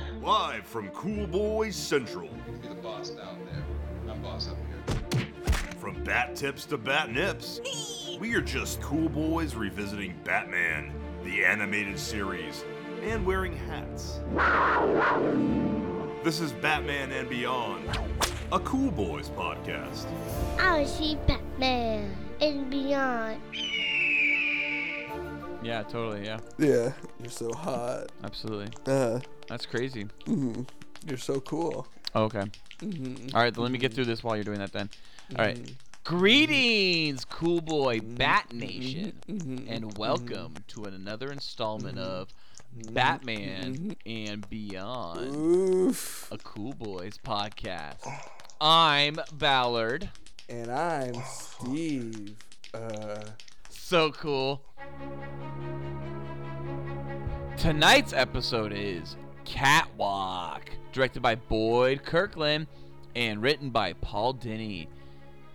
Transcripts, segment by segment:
Hello. Live from Cool Boys Central. You're the boss down there. I'm boss up here. From bat tips to bat nips, we are just cool boys revisiting Batman, the animated series, and wearing hats. This is Batman and Beyond, a Cool Boys podcast. I see Batman and beyond. Yeah, totally. Yeah, Yeah, you're so hot. absolutely. Uh, That's crazy. mhm. You're so cool. Oh, okay. Mhm. All right, then let me get through this while you're doing that then. All right. Greetings, cool boy Bat Nation, Mhm. and welcome to another installment of Batman and Beyond, Oof. a Cool Boys podcast. I'm Ballard. And I'm Steve. Uh, So cool. Tonight's episode is Catwalk, directed by Boyd Kirkland and written by Paul Dini.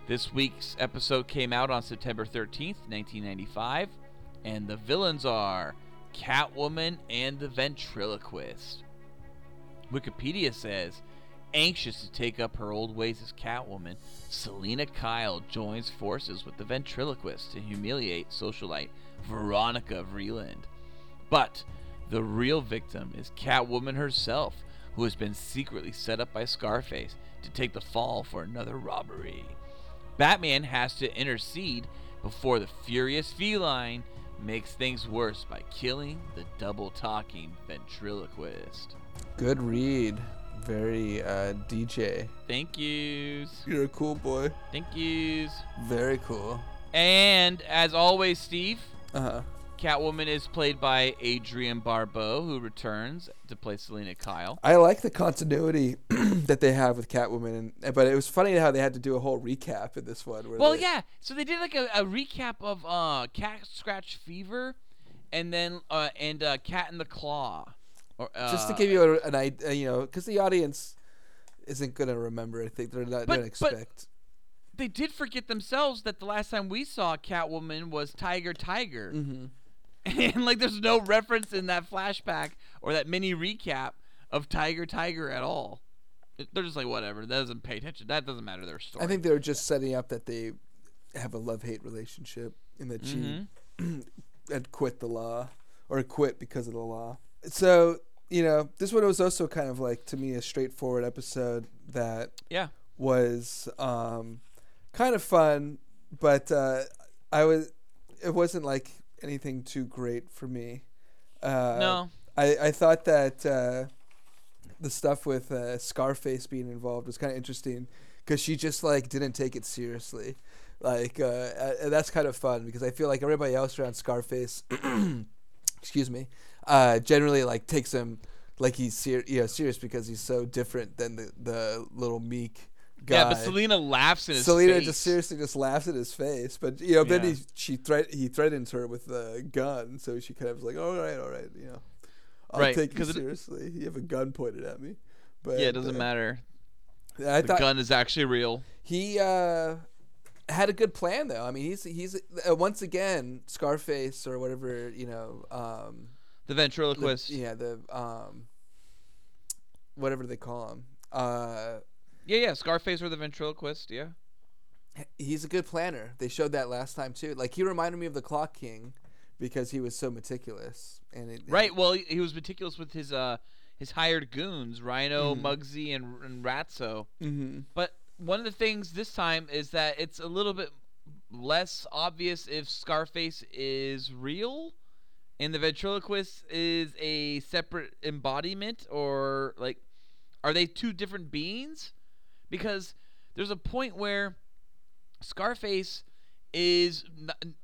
This week's episode came out on September 13th, 1995, and the villains are Catwoman and the Ventriloquist. Wikipedia says, anxious to take up her old ways as Catwoman, Selina Kyle joins forces with the ventriloquist to humiliate socialite Veronica Vreeland. But the real victim is Catwoman herself, who has been secretly set up by Scarface to take the fall for another robbery. Batman has to intercede before the furious feline makes things worse by killing the double talking ventriloquist. good read. Very uh, DJ. Thank yous. You're a cool boy. Thank yous. Very cool. And as always, Steve, Uh huh. Catwoman is played by Adrienne Barbeau, who returns to play Selina Kyle. I like the continuity that they have with Catwoman, and, but it was funny how they had to do a whole recap in this one. Where Well, they- yeah. So they did like a, a recap of uh, Cat Scratch Fever, and then uh, and uh, Cat and the Claw. Or, uh, just to give you a, an idea, you know, because the audience isn't gonna remember. I think they're not But- gonna expect. they did forget themselves that the last time we saw Catwoman was Tiger Tiger, mm-hmm. and like there's no reference in that flashback or that mini recap of Tiger Tiger at all. They're just like whatever. That doesn't pay attention. That doesn't matter to their story. I think they're just setting up that they have a love hate relationship and that she had quit the law or quit because of the law. So, you know, this one was also kind of like to me a straightforward episode that Yeah. was um, kind of fun, but uh, I was it wasn't like anything too great for me. Uh, no. I, I thought that uh, the stuff with uh, Scarface being involved was kind of interesting because she just like didn't take it seriously. Like uh, uh, that's kind of fun because I feel like everybody else around Scarface, excuse me, uh, generally like takes him like he's ser- you know, serious because he's so different than the, the little meek guy. Yeah, but Selina laughs in his Selina face. just seriously just laughs at his face, but you know, then Yeah. he she threat he threatens her with a gun, so she kind of was like, all right, all right, you know, I'll Right, take you 'cause it- seriously. You have a gun pointed at me, but yeah, it doesn't uh, matter. I The thought gun is actually real. he uh, had a good plan though. I mean, he's he's uh, once again Scarface or whatever you know. Um, The the- ventriloquist. yeah, the um, whatever they call him. Uh, Yeah, yeah, Scarface or the ventriloquist. Yeah. he's a good planner. They showed that last time too. Like he reminded me of the Clock King because he was so meticulous and it, Right. Well, he, was meticulous with his uh his hired goons, Rhino, Mhm. Muggsy, and and Ratso. Mm-hmm. But one of the things this time is that it's a little bit less obvious if Scarface is real and the ventriloquist is a separate embodiment or like are they two different beings? Because there's a point where Scarface is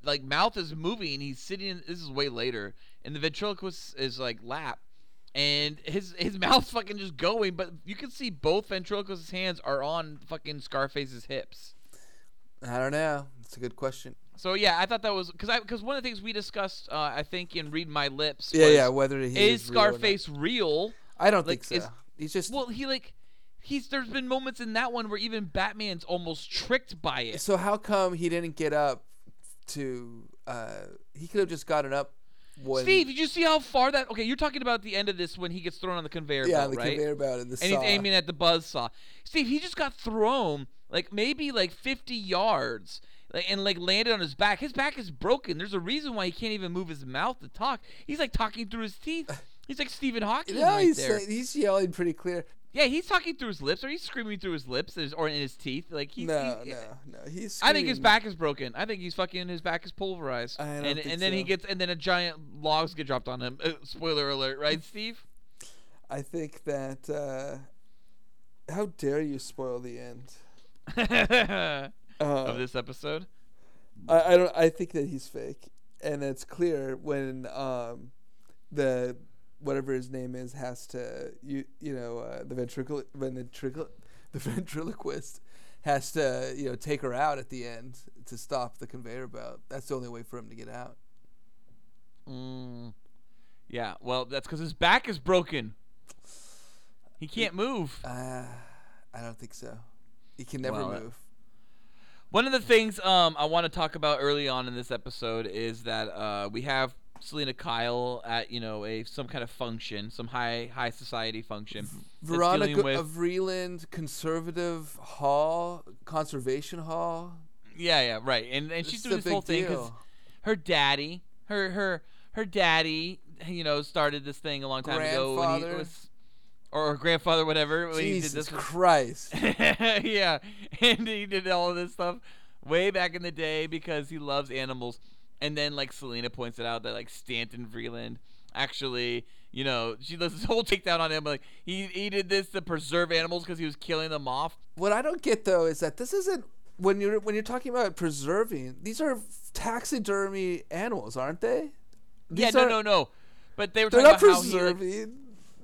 like mouth is moving, he's sitting in, this is way later and the ventriloquist is like lap and his his mouth's fucking just going, but you can see both ventriloquist's hands are on fucking Scarface's hips. I don't know. It's a good question. So yeah, I thought that was because because one of the things we discussed, uh, I think in Read My Lips, Yeah, was, yeah. Whether he is is real. Scarface real? I don't like, think so. is- He's just Well, he like he's there's been moments in that one where even Batman's almost tricked by it. so how come he didn't get up to? uh He could have just gotten up when Steve, did you see how far that? Okay, you're talking about the end of this when he gets thrown on the conveyor belt. yeah, belt, the right? conveyor belt and the and saw. he's aiming at the buzz saw. Steve, he just got thrown like maybe like 50 yards. Like, and like landed on his back. His back is broken. There's a reason why he can't even move his mouth to talk. He's like talking through his teeth. He's like Stephen Hawking yeah, right he's there. he's yelling pretty clear. Yeah, he's talking through his lips, or he's screaming through his lips, or in his teeth. Like he's. no, he- no, no. He's. I think his back is broken. I think he's fucking his back is pulverized. I don't and think and then he gets and then a giant logs get dropped on him. Uh, spoiler alert, right, Steve? I think that. Uh, how dare you spoil the end? of Uh, this episode. I, I don't. I think that he's fake, and it's clear when um, the whatever his name is has to you you know uh, the ventricle when the ventricle the ventriloquist has to you know take her out at the end to stop the conveyor belt. That's the only way for him to get out. Mm. Yeah, well, that's because his back is broken. He can't move. Uh, I don't think so. He can never Well, uh, move. One of the things um, I want to talk about early on in this episode is that uh, we have Selina Kyle at you know a some kind of function, some high high society function. Veronica of Vreeland Conservative Hall, Conservation Hall. yeah, yeah, right. And and she's It's doing this whole thing because her daddy, her her her daddy, you know, started this thing a long time ago. When he was, or her grandfather, whatever. When he did Jesus. Christ. yeah, and he did all of this stuff way back in the day because he loves animals. And then, like Selina points it out that like Stanton Vreeland actually, you know, she does this whole takedown on him. Like he he did this to preserve animals because he was killing them off. What I don't get though is that this isn't when you're when you're talking about preserving. These are taxidermy animals, aren't they? yeah, no, no, no. But they were They're talking not about how he, like, preserving.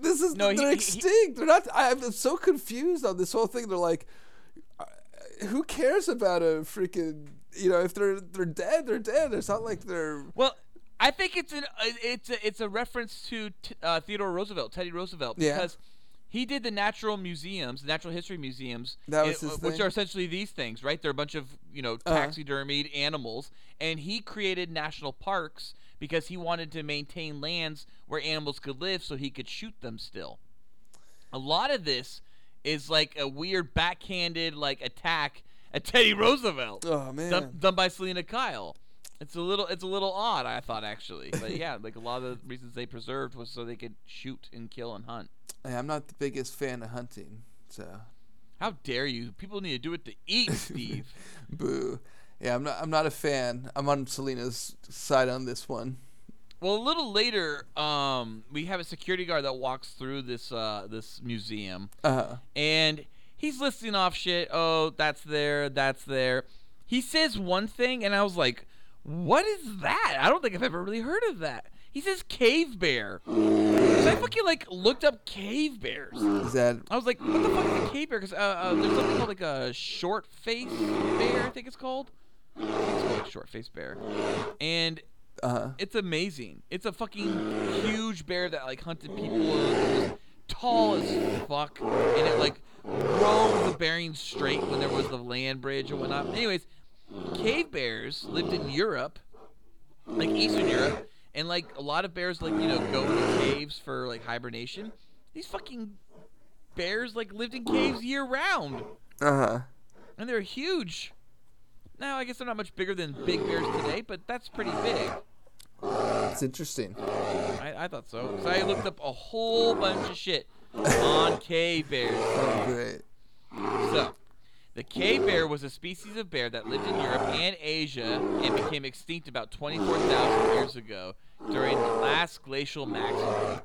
this is No, they're he- he- extinct. they're not. I'm so confused on this whole thing. They're like, uh, who cares about a freaking? You know, if they're they're dead, they're dead. It's not like they're. Well, I think it's an uh, it's a, it's a reference to t- uh, Theodore Roosevelt, Teddy Roosevelt, Yeah. because he did the natural museums, the natural history museums, his which thing? are essentially these things, right? They're a bunch of you know Uh-huh. taxidermied animals, and he created national parks because he wanted to maintain lands where animals could live, so he could shoot them still. A lot of this is like a weird backhanded like attack at Teddy Roosevelt Oh man. done, done by Selina Kyle. It's a little it's a little odd, I thought actually, but yeah, like a lot of the reasons they preserved was so they could shoot and kill and hunt. Hey, I'm not the biggest fan of hunting, so How dare you? People need to do it to eat, Steve. boo. Yeah, I'm not. I'm not a fan. I'm on Selina's side on this one. well, a little later, um, we have a security guard that walks through this uh, this museum, Uh, and he's listing off shit. Oh, that's there, that's there. He says one thing, and I was like, "What is that?" I don't think I've ever really heard of that. He says cave bear. So I fucking like looked up cave bears. is that I was like, "What the fuck is a cave bear?" Because uh, uh, there's something called like a short face bear. I think it's called. Think it's called like short face bear, and uh it's amazing. It's a fucking huge bear that like hunted people. It was tall as fuck, and it like rode the Bering Strait when there was the land bridge and whatnot. Anyways, cave bears lived in Europe, like Eastern Europe, and like a lot of bears like you know go into caves for like hibernation. These fucking bears like lived in caves year round, uh huh. and they're huge. Now I guess they're not much bigger than big bears today, but that's pretty big. It's interesting. I, I thought so. So I looked up a whole bunch of shit on cave bears. Oh, great. So, the cave bear was a species of bear that lived in Europe and Asia and became extinct about 24,000 years ago during the last glacial maximum.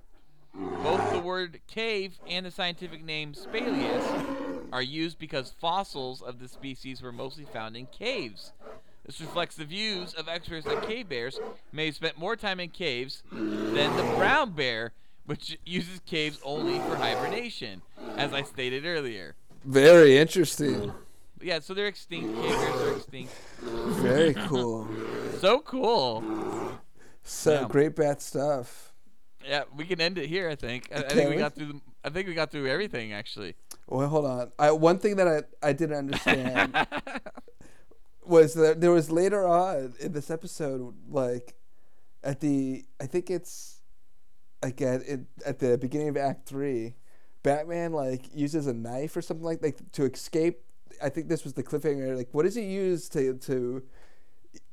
Both the word cave and the scientific name spelaeus are used because fossils of the species were mostly found in caves. This reflects the views of experts that cave bears may have spent more time in caves than the brown bear, which uses caves only for hibernation, as I stated earlier. Very interesting. Yeah, so they're extinct. Cave bears are extinct. Very cool. So cool. So Yeah. great bat stuff. Yeah, we can end it here. I think. I, I think we we? got through. The, I think we got through everything actually. Well, hold on. I one thing that I I didn't understand was that there was later on in this episode like at the I think it's at it, at the beginning of Act Three, Batman like uses a knife or something like like to escape. I think this was the cliffhanger. Like, what does he use to to?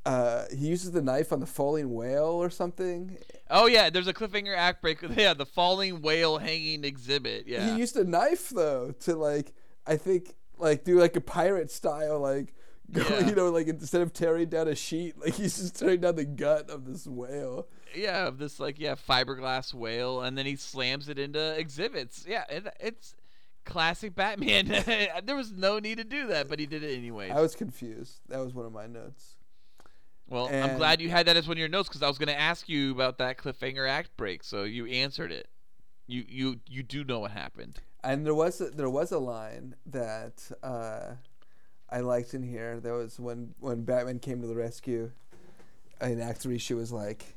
Uh, he uses the knife on the falling whale or something. Oh yeah, there's a cliffhanger act break. Yeah, the falling whale hanging exhibit. Yeah. He used a knife though to like I think like do like a pirate style like go, Yeah. you know like instead of tearing down a sheet like he's just tearing down the gut of this whale. Yeah, of this like yeah fiberglass whale, and then he slams it into exhibits. Yeah, it, it's classic Batman. there was no need to do that, but he did it anyways. I was confused. That was one of my notes. well, I'm glad you had that as one of your notes because I was going to ask you about that cliffhanger act break, so you answered it. You you you do know what happened. And there was a, there was a line that uh, I liked in here. That was when when Batman came to the rescue. In Act Three, she was like,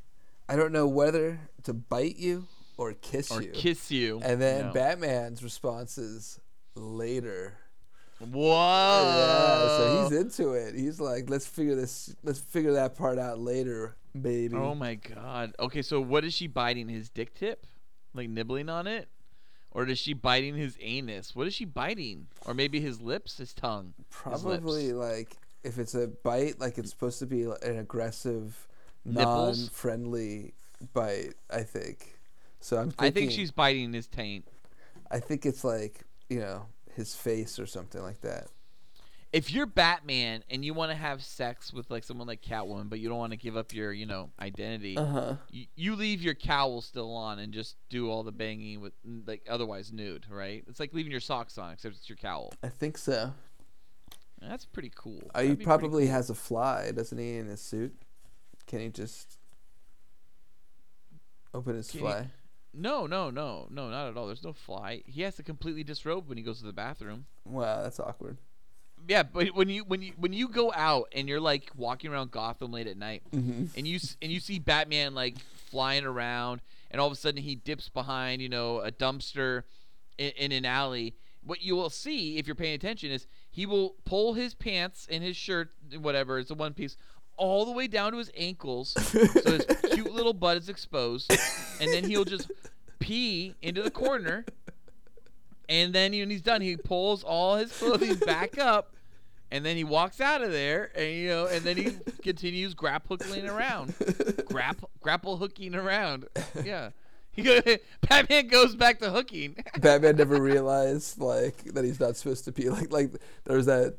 "I don't know whether to bite you or kiss you. Or you." kiss you. and then No. Batman's response is later. Whoa. Yeah, so he's into it. He's like, let's figure this, let's figure that part out later, baby. Oh my god. Okay, so what is she biting? His dick tip? Like nibbling on it? Or is she biting his anus? What is she biting? Or maybe his lips, his tongue? his. Probably like if it's a bite, like it's supposed to be an aggressive, Nipples? non-friendly bite. I think. So I'm. Thinking, I think she's biting his taint. I think it's like you know his face or something like that. If you're Batman and you want to have sex with like someone like Catwoman, but you don't want to give up your, you know, identity, Uh huh. you, you leave your cowl still on and just do all the banging with like otherwise nude, right? It's like leaving your socks on except it's your cowl. I think so. That's pretty cool. Uh, he That'd be pretty probably cool. has a fly, doesn't he, in his suit? Can he just open his Can he- fly? No, no, no, no, not at all. There's no fly. He has to completely disrobe when he goes to the bathroom. Wow, that's awkward. Yeah, but when you when you when you go out and you're like walking around Gotham late at night, Mm-hmm. and you and you see Batman like flying around, and all of a sudden he dips behind you know a dumpster in, in an alley. What you will see if you're paying attention is he will pull his pants and his shirt, whatever, it's a one piece, all the way down to his ankles, so his cute little butt is exposed, and then he'll just pee into the corner. And then when he's done, he pulls all his clothing back up, and then he walks out of there, and you know, and then he continues grappling around, grapple grapple hooking around. Yeah, go, Batman goes back to hooking. Batman never realized like that he's not supposed to be like like there was that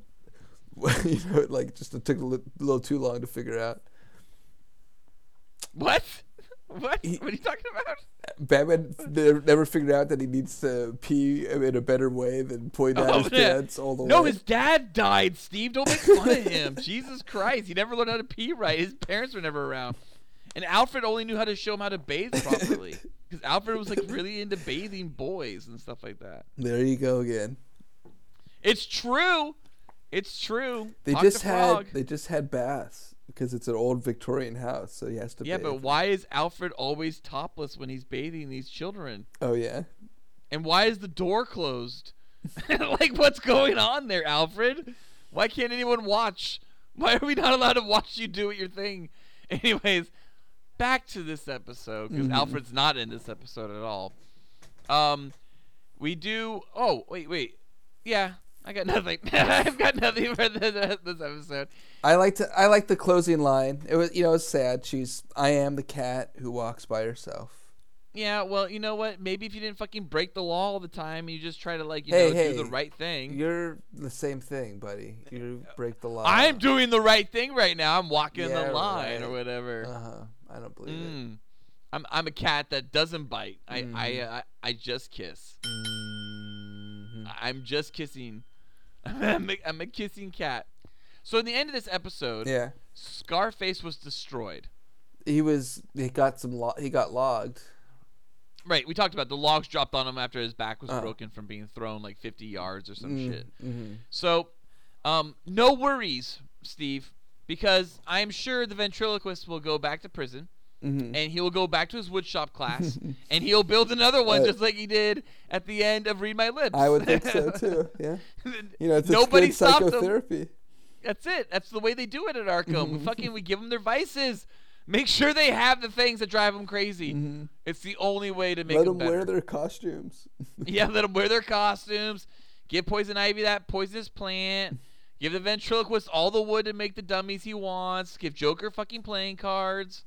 you know it like just it took a li- little too long to figure out. what? What? He- what are you talking about? Batman never, never figured out that he needs to pee in a better way than point down Oh, his yeah. pants all the No, way. his dad died. Steve, don't make fun of him. Jesus Christ, he never learned how to pee right. His parents were never around, and Alfred only knew how to show him how to bathe properly. Because Alfred was like really into bathing boys and stuff like that. There you go again. It's true. It's true. They Talk just had Frog. they just had baths because it's an old Victorian house, so he has to. Yeah, bathe. but why is Alfred always topless when he's bathing these children? oh yeah, And why is the door closed? like, what's going on there, Alfred? Why can't anyone watch? Why are we not allowed to watch you do your thing? Anyways, back to this episode because Mhm. Alfred's not in this episode at all. Um, we do. Oh, wait, wait. Yeah, I got nothing. I've got nothing for this, this episode. I like to I like the closing line. It was you know it's sad. She's I am the cat who walks by herself. Yeah, well, you know what? Maybe if you didn't fucking break the law all the time and you just try to like, you Hey, know, hey, do the right thing. You're the same thing, buddy. You break the law. I'm doing the right thing right now. I'm walking Yeah, the line or whatever. Uh huh. I don't believe Mm. I'm I'm a cat that doesn't bite. I I, Mhm. uh, I just kiss. it. Mhm. I'm just kissing. I'm a, I'm a kissing cat. So in the end of this episode, Yeah. Scarface was destroyed. He was. He got some. Lo- he got logged. Right, we talked about the logs dropped on him after his back was Oh. broken from being thrown like 50 yards or some Mm, shit. mhm. So, um, no worries, Steve, because I'm sure the ventriloquist will go back to prison Mhm. and he will go back to his woodshop class and he'll build another one Uh, just like he did at the end of Read My Lips. I would think so too. Yeah. You know, it's, Nobody stopped psychotherapy. That's it. That's the way they do it at Arkham. Mm-hmm. we fucking we give them their vices. Make sure they have the things that drive them crazy. Mhm. It's the only way to make Let them them wear their costumes. yeah, let them wear their costumes. Give Poison Ivy that poisonous plant. Give the ventriloquist all the wood to make the dummies he wants. Give Joker fucking playing cards.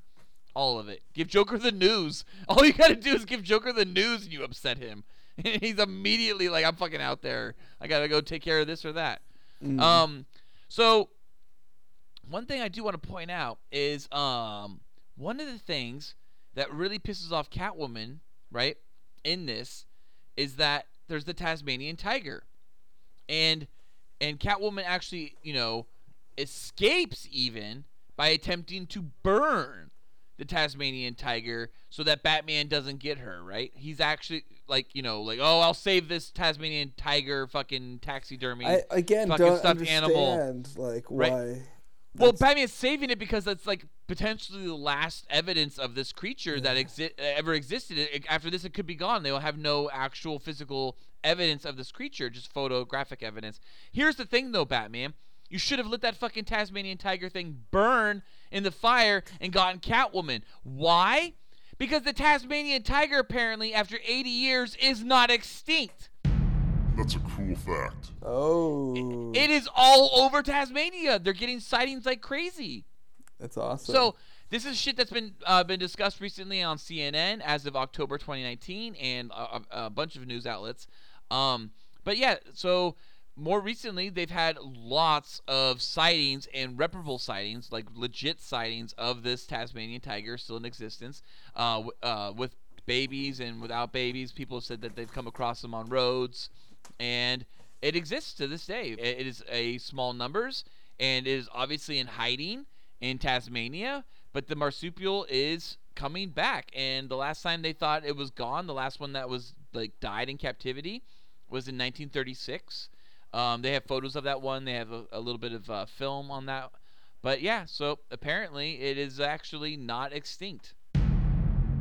All of it. Give Joker the news. All you gotta do is give Joker the news and you upset him. He's immediately like, I'm fucking out there. I gotta go take care of this or that. Mhm. Um, so one thing I do want to point out is um one of the things that really pisses off Catwoman, right, in this, is that there's the Tasmanian tiger, and and Catwoman actually, you know, escapes even by attempting to burn the Tasmanian tiger so that Batman doesn't get her, right? He's actually like, you know, like, oh, I'll save this Tasmanian tiger fucking taxidermy. I again fucking don't stuffed understand animal. like Right. why. Well, that's- Batman's saving it because that's like potentially the last evidence of this creature that exi- uh, ever existed. After this, it could be gone. They will have no actual physical evidence of this creature, just photographic evidence. Here's the thing, though, Batman. You should have let that fucking Tasmanian tiger thing burn in the fire and gotten Catwoman. Why? Because the Tasmanian tiger, apparently, after 80 years, is not extinct. That's a cool fact. oh, It is all over Tasmania. They're getting sightings like crazy. that's awesome. So this is shit that's been uh, been discussed recently on CNN as of October 2019 and a, a, a bunch of news outlets. Um, but yeah, so more recently they've had lots of sightings and reparable sightings, like legit sightings of this Tasmanian tiger still in existence, uh, uh, with babies and without babies. People have said that they've come across them on roads, and it exists to this day. It- is a small numbers, and is obviously in hiding in Tasmania, but the marsupial is coming back. And the last time they thought it was gone, the last one that was like died in captivity, was in 1936. Um, they have photos of that one. They have a, a little bit of uh, film on that. But yeah, so apparently it is actually not extinct.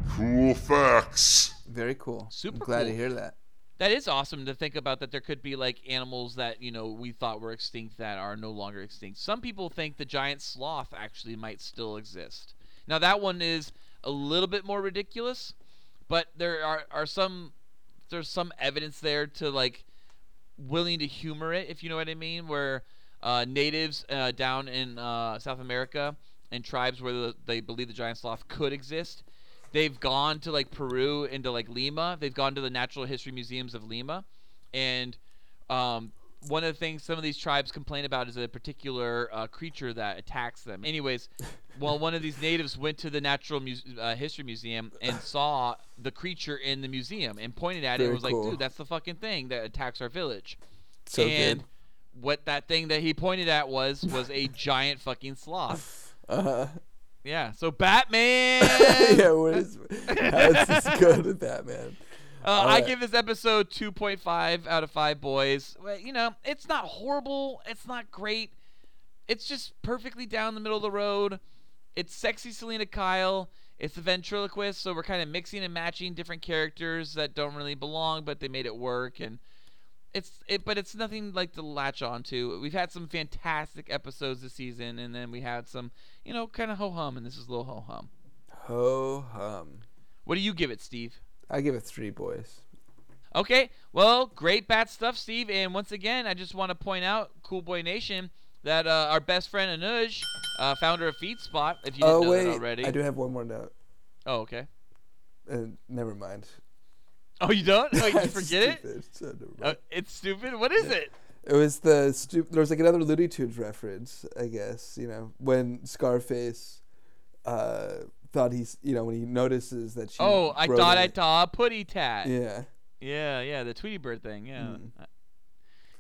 Cool facts. very cool. Super I'm glad to hear that. That is awesome to think about that there could be like animals that, you know, we thought were extinct that are no longer extinct. Some people think the giant sloth actually might still exist. Now that one is a little bit more ridiculous, but there are, are some there's some evidence there to like willing to humor it, if you know what I mean, where uh, natives uh, down in uh, South America and tribes where the, they believe the giant sloth could exist, they've gone to like Peru into like Lima. They've gone to the natural history museums of Lima, and um, one of the things some of these tribes complain about is a particular uh, creature that attacks them. Anyways, well, one of these natives went to the natural Muse- uh, history museum and saw the creature in the museum and pointed at it and Very was like, "Dude, that's the fucking thing that attacks our village." So and good. what that thing that he pointed at was was a giant fucking sloth. Uh-huh. Yeah. So Batman. yeah, what is how is this good with Batman? Uh, I give this episode 2.5 out of 5 boys. You know, it's not horrible. It's not great. It's just perfectly down the middle of the road. It's sexy Selina Kyle. It's the ventriloquist, so we're kind of mixing and matching different characters that don't really belong, but they made it work. And it's it, but it's nothing like to latch on to. We've had some fantastic episodes this season, and then we had some, you know, kind of ho hum, and this is a little ho hum. Ho hum. What do you give it, Steve? I give it three boys. Okay, well, great bat stuff, Steve. And once again, I just want to point out, Cool Boy Nation, that uh, our best friend Anuj, uh, founder of FeedSpot, if you didn't oh know wait, that already. I do have one more note. Oh, okay. Uh, never mind. Oh, you don't? Oh, you forget it? so Uh, it's stupid. What is it? It was the stu- there was like another Looney Tunes reference, I guess. You know when Scarface uh, thought he's you know when he notices that she. Oh, I thought I saw a putty tat. Yeah. yeah, yeah, the Tweety Bird thing. Yeah. Mm. Uh,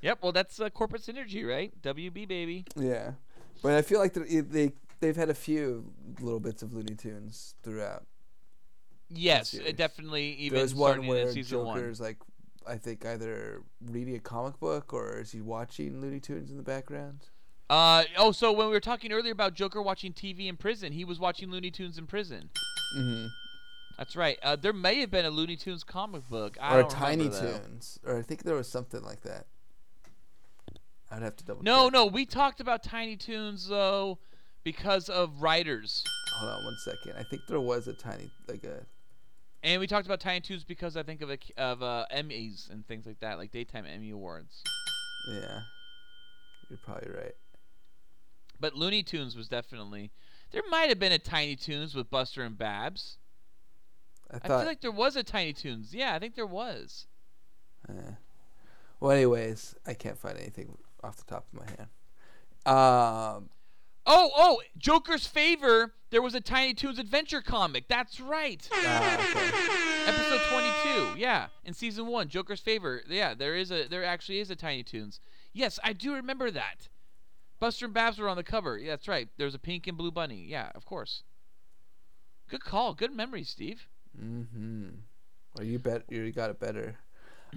Yep. Well, that's uh, corporate synergy, right? WB baby. Yeah, but I feel like they they they've had a few little bits of Looney Tunes throughout. Yes, it definitely even There's one where season one. Joker's like, I think either reading a comic book or is he watching Looney Tunes in the background? Uh oh, so when we were talking earlier about Joker watching TV in prison, he was watching Looney Tunes in prison. Mm-hmm. That's right. Uh, there may have been a Looney Tunes comic book. I Or Tiny. Tunes, or I think there was something like that. I'd have to double. No, check. no, no, we talked about Tiny Toons though because of writers. hold on one second. I think there was a tiny like a And we talked about Tiny Toons because I think of a, of uh, Emmys and things like that, like daytime Emmy awards. yeah. You're probably right. But Looney Tunes was definitely. There might have been a Tiny Toons with Buster and Babs. I I feel like there was a Tiny Toons. Yeah, I think there was. eh. Well, anyways, I can't find anything off the top of my head. Um. Oh, oh, Joker's Favor. There was a Tiny Toons adventure comic. That's right. ah, okay. Episode 22. Yeah, in season 1, Joker's Favor. Yeah, there is a there actually is a Tiny Toons. Yes, I do remember that. Buster and Babs were on the cover. Yeah, that's right. There's a pink and blue bunny. Yeah, of course. Good call. Good memory, Steve. Mm-hmm. Well, you bet you got it better.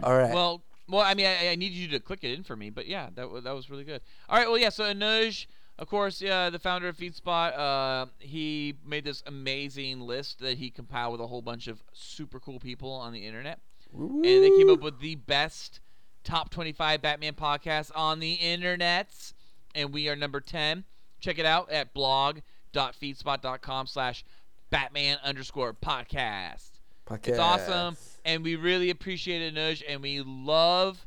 All right. Well, well, I mean, I, I need you to click it in for me, but yeah, that wa- that was really good. All right, well, yeah. So Anuj, of course, yeah, the founder of FeedSpot, uh, he made this amazing list that he compiled with a whole bunch of super cool people on the internet, and they came up with the best top 25 Batman podcasts on the internet, and we are number 10. Check it out at blog.feedspot.com slash Batman underscore podcast. It's awesome, and we really appreciate it, Nuj, and we love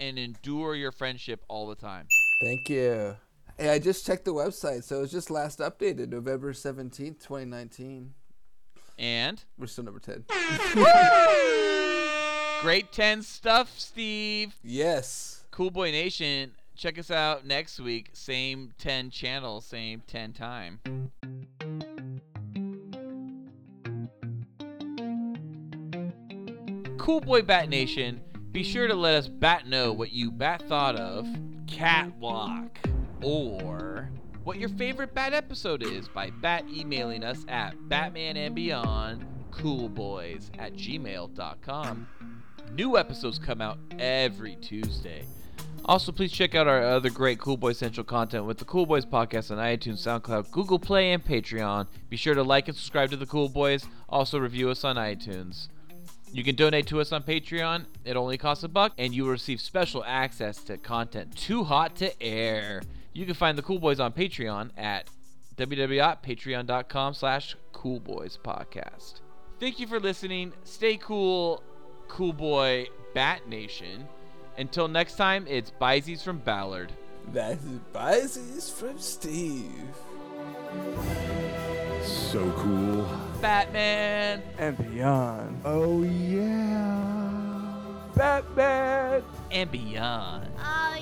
and endure your friendship all the time. Thank you. Hey, I just checked the website, so it was just last updated November seventeenth, twenty nineteen. And We're still number ten. great 10 stuff, Steve. yes. Cool Boy Nation, check us out next week. Same 10 channel, same 10 time. Cool Boy Bat Nation, be sure to let us bat know what you bat thought of Catwalk or what your favorite bat episode is by bat emailing us at Batman and Beyond Coolboys at gmail.com. New episodes come out every Tuesday. Also, please check out our other great Cool Boy Central content with the Cool Boys podcast on iTunes, SoundCloud, Google Play, and Patreon. Be sure to like and subscribe to the Cool Boys. Also, review us on iTunes. You can donate to us on Patreon. It only costs a buck, and you will receive special access to content too hot to air. You can find the Cool Boys on Patreon at www.patreon.com slash coolboyspodcast. Thank you for listening. Stay cool, Cool Boy Bat Nation. Until next time, it's Bizees from Ballard. That is biases from Steve. So cool. Batman! And beyond. Oh yeah. Batman. And beyond. Oh, I